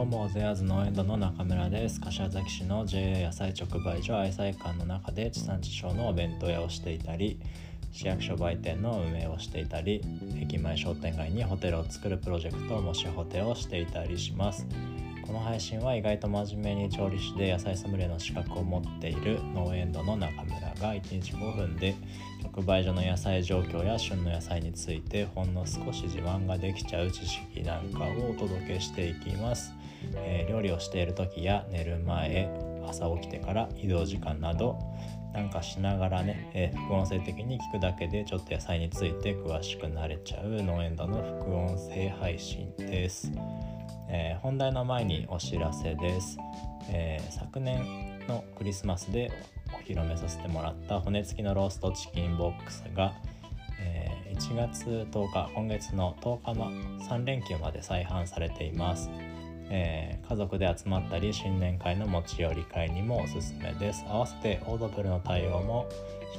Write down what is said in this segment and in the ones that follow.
どうもゼアーズ農園ドの中村です。柏崎市の JA 野菜直売所愛妻館の中で地産地消のお弁当屋をしていたり市役所売店の運営をしていたり駅前商店街にホテルを作るプロジェクトもしホテをしていたりします。この配信は意外と真面目に調理師で野菜ソムリエの資格を持っている農園ドの中村が1日5分で直売所の野菜状況や旬の野菜についてほんの少し自慢ができちゃう知識なんかをお届けしていきます、えー、料理をしている時や寝る前朝起きてから移動時間などなんかしながらね、えー、副音声的に聞くだけでちょっと野菜について詳しくなれちゃう農園ドの副音声配信です、えー、本題の前にお知らせです、え昨年のクリスマスでお披露目させてもらった骨付きのローストチキンボックスが、え、1月10日今月の10日の3連休まで再販されています、えー、家族で集まったり新年会の持ち寄り会にもおすすめです。合わせてオードブルの対応も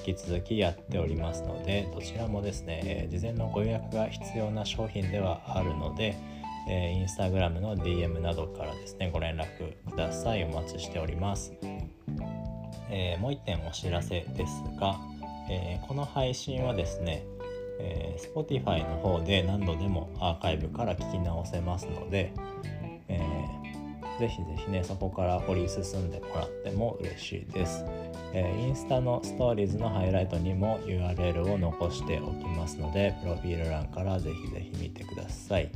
引き続きやっておりますのでどちらもですね、えー、事前のご予約が必要な商品ではあるのでえー、インスタグラムの DM などからですねご連絡ください。お待ちしております。えー、もう一点お知らせですが、え、この配信はですね、えー、Spotify の方で何度でもアーカイブから聞き直せますので、ぜひぜひねそこから掘り進んでもらっても嬉しいです、えー、インスタのストーリーズのハイライトにも URL を残しておきますのでプロフィール欄からぜひぜひ見てください。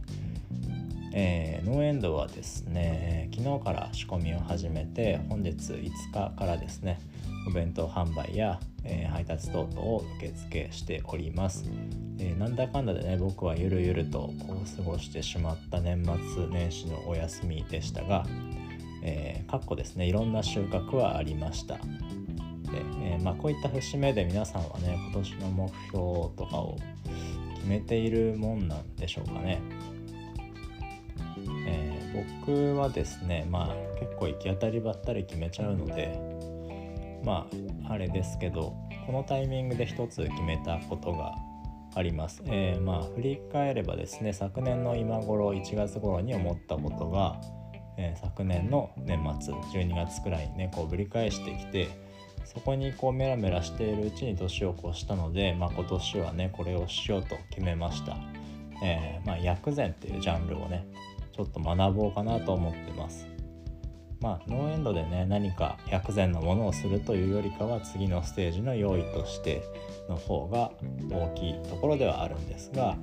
えー、ノーエンドはですね昨日から仕込みを始めて本日5日からですねお弁当販売や、えー、配達等々を受け付けしております、えー、なんだかんだでね僕はゆるゆるとこう過ごしてしまった年末年始のお休みでしたが、えー、かっこですねいろんな収穫はありました。で、えまあ、こういった節目で皆さんはね今年の目標とかを決めているもんなんでしょうかね。僕はですねまあ結構行き当たりばったり決めちゃうのでまああれですけどこのタイミングで一つ決めたことがあります、えー、まあ振り返ればですね昨年の今頃1月頃に思ったことが、えー、昨年の年末12月くらいにねこうぶり返してきてそこにこうメラメラしているうちに年を越したので、まあ、今年はねこれをしようと決めました、えー、まあ、薬膳っていうジャンルをねちょっと学ぼうかなと思ってます。まあ、ノーエンドでね何か薬膳のものをするというよりかは次のステージの用意としての方が大きいところではあるんですが、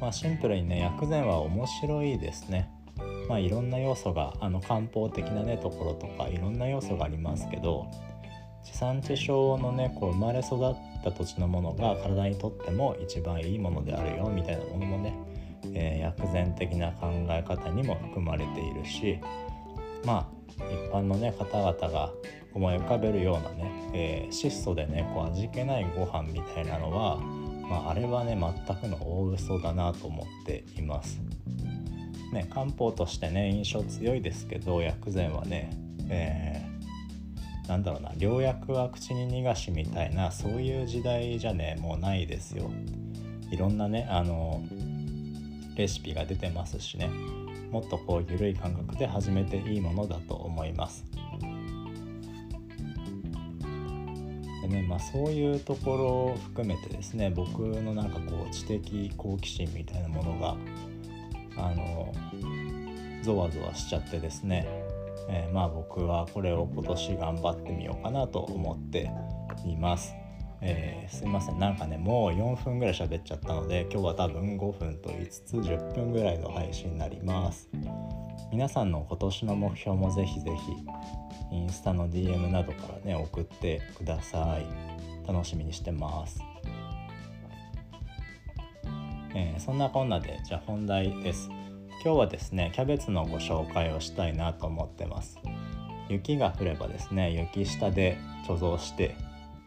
まあ、シンプルにね薬膳は面白いですね。まあ、いろんな要素があの漢方的なねところとかいろんな要素がありますけど地産地消のねこう生まれ育った土地のものが体にとっても一番いいものであるよみたいなものもねえー、薬膳的な考え方にも含まれているしまあ一般のね方々が思い浮かべるようなね、えー、質素でねこう味気ないご飯みたいなのは、まあ、あれはね全くの大嘘だなと思っています。ね、漢方としてね印象強いですけど薬膳はね、えー、なんだろうな良薬は口に逃がしみたいなそういう時代じゃねもうないですよ。いろんなねあのレシピが出てますしねもっとこう緩い感覚で始めていいものだと思います。でねまあ、そういうところを含めてですね僕のなんかこう知的好奇心みたいなものがあのゾワゾワしちゃってですね、えー、まあ僕はこれを今年頑張ってみようかなと思っています。えー、すいません。なんかねもう4分ぐらい喋っちゃったので今日は多分5分と5つ10分ぐらいの配信になります。皆さんの今年の目標もぜひぜひインスタの DM などからね送ってください。楽しみにしてます。えー、そんなこんなでじゃあ本題です。今日はですねキャベツのご紹介をしたいなと思ってます。雪が降ればですね雪下で貯蔵して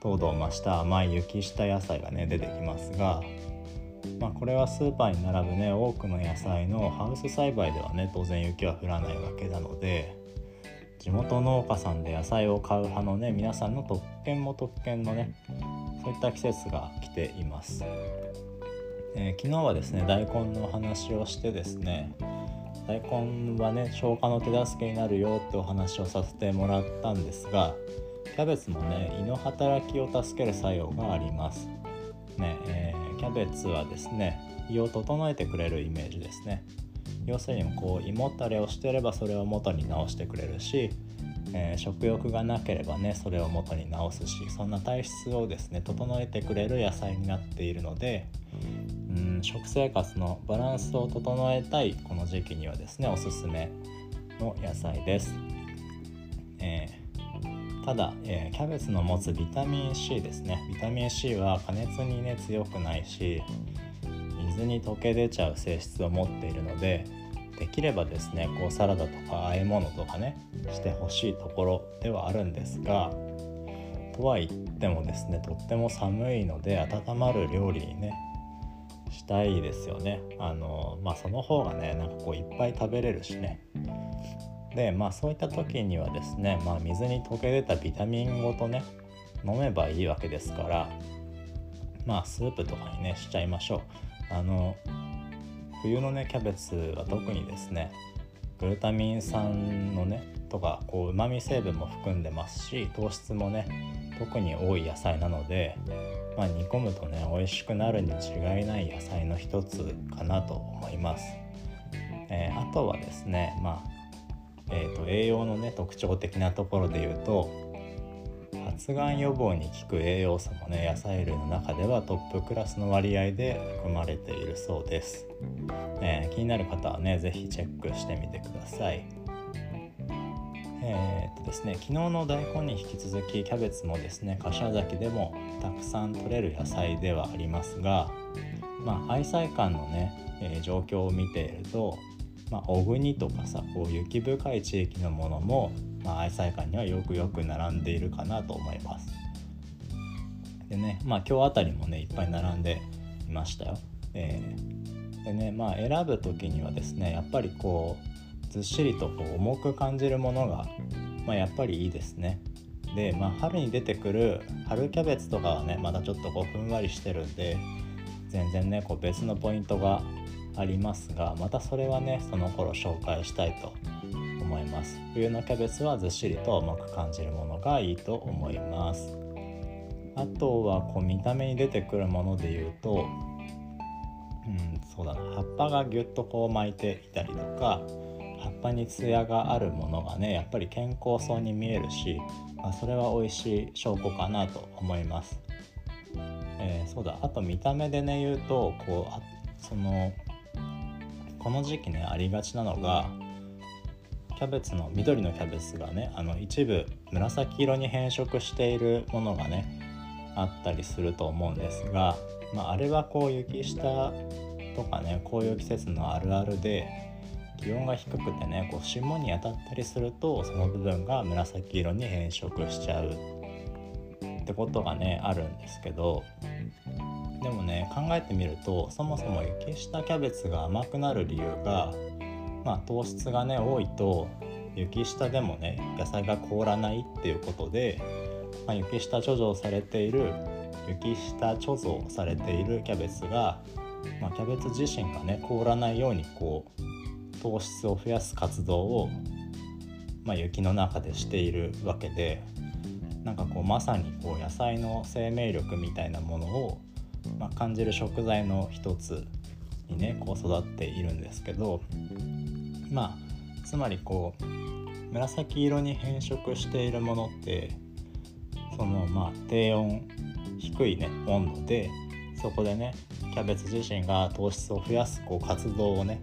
糖度を増した甘い雪下野菜がね出てきますが、まあ、これはスーパーに並ぶね多くの野菜のハウス栽培ではね当然雪は降らないわけなので地元農家さんで野菜を買う派のね皆さんの特権も特権のねそういった季節が来ています、えー、昨日はですね大根の話をしてですね大根はね消化の手助けになるよってお話をさせてもらったんですがキャベツもね胃の働きを助ける作用があります。ねえー、キャベツはですね胃を整えてくれるイメージですね。要するにこう胃もたれをしてればそれを元に直してくれるし、えー、食欲がなければねそれを元に直すしそんな体質をですね整えてくれる野菜になっているのでうん食生活のバランスを整えたいこの時期にはですねおすすめの野菜です。えー、ただ、えー、キャベツの持つビタミン C ですね。ビタミン C は加熱にね強くないし水に溶け出ちゃう性質を持っているのでできればですねこうサラダとか和え物とかねしてほしいところではあるんですがとは言ってもですねとっても寒いので温まる料理にねしたいですよね。あのまあその方がねなんかこういっぱい食べれるしね。でまあそういった時にはですね、まあ、水に溶け出たビタミンごとね飲めばいいわけですからまあスープとかにねしちゃいましょう。あの冬のねキャベツは特にですねグルタミン酸のねとかこう旨味成分も含んでますし糖質もね特に多い野菜なので、まあ、煮込むとね美味しくなるに違いない野菜の一つかなと思います、えー、あとはですねまあえーと、栄養のね特徴的なところで言うと発がん予防に効く栄養素もね野菜類の中ではトップクラスの割合で含まれているそうです、えー、気になる方はね是非チェックしてみてください。えー、っとですね昨日の大根に引き続きキャベツもですね柏崎でもたくさん取れる野菜ではありますがまあ愛妻館のね、えー、状況を見ているとまあ、小国とかさこう雪深い地域のものも、まあ、愛妻館にはよくよく並んでいるかなと思います。でねまあ今日あたりもねいっぱい並んでいましたよ。えー、でねまあ選ぶ時にはですねやっぱりこうずっしりとこう重く感じるものが、まあ、やっぱりいいですね。で、まあ、春に出てくる春キャベツとかはねまだちょっとこうふんわりしてるんで全然ねこう別のポイントがありますがまたそれはねその頃紹介したいと思います。冬のキャベツはずっしりと重く感じるものがいいと思います。あとはこう見た目に出てくるもので言うとうんそうだな。葉っぱがぎゅっとこう巻いていたりとか葉っぱにツヤがあるものがねやっぱり健康そうに見えるし、まあ、それは美味しい証拠かなと思います、えー、そうだ。あと見た目でね言うとこうそのこの時期ねありがちなのがキャベツの緑のキャベツがねあの一部紫色に変色しているものがねあったりすると思うんですが、まあ、あれはこう雪下とかねこういう季節のあるあるで気温が低くてねこう霜に当たったりするとその部分が紫色に変色しちゃうってことがねあるんですけどでもね考えてみるとそもそも雪下キャベツが甘くなる理由が、まあ、糖質がね多いと雪下でもね野菜が凍らないっていうことで、まあ、雪下貯蔵されている雪下貯蔵されているキャベツが、まあ、キャベツ自身がね凍らないようにこう糖質を増やす活動を、まあ、雪の中でしているわけでなんかこうまさにこう野菜の生命力みたいなものをまあ、感じる食材の一つにねこう育っているんですけどまあつまりこう紫色に変色しているものってそのまあ低温低いね温度でそこでねキャベツ自身が糖質を増やすこう活動をね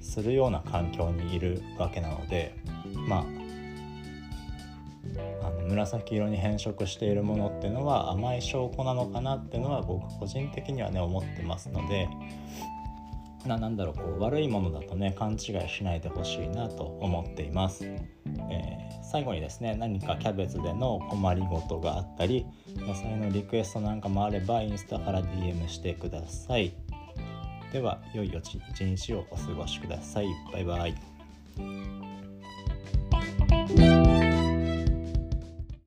するような環境にいるわけなのでまあ紫色に変色しているものっていうのは甘い証拠なのかなっていうのは僕個人的にはね思ってますのでななんだろうこう悪いものだとね勘違いしないでほしいなと思っています、えー、最後にですね何かキャベツでの困りごとがあったり野菜のリクエストなんかもあればインスタから DM してください。では良い一日をお過ごしください。バイバイ。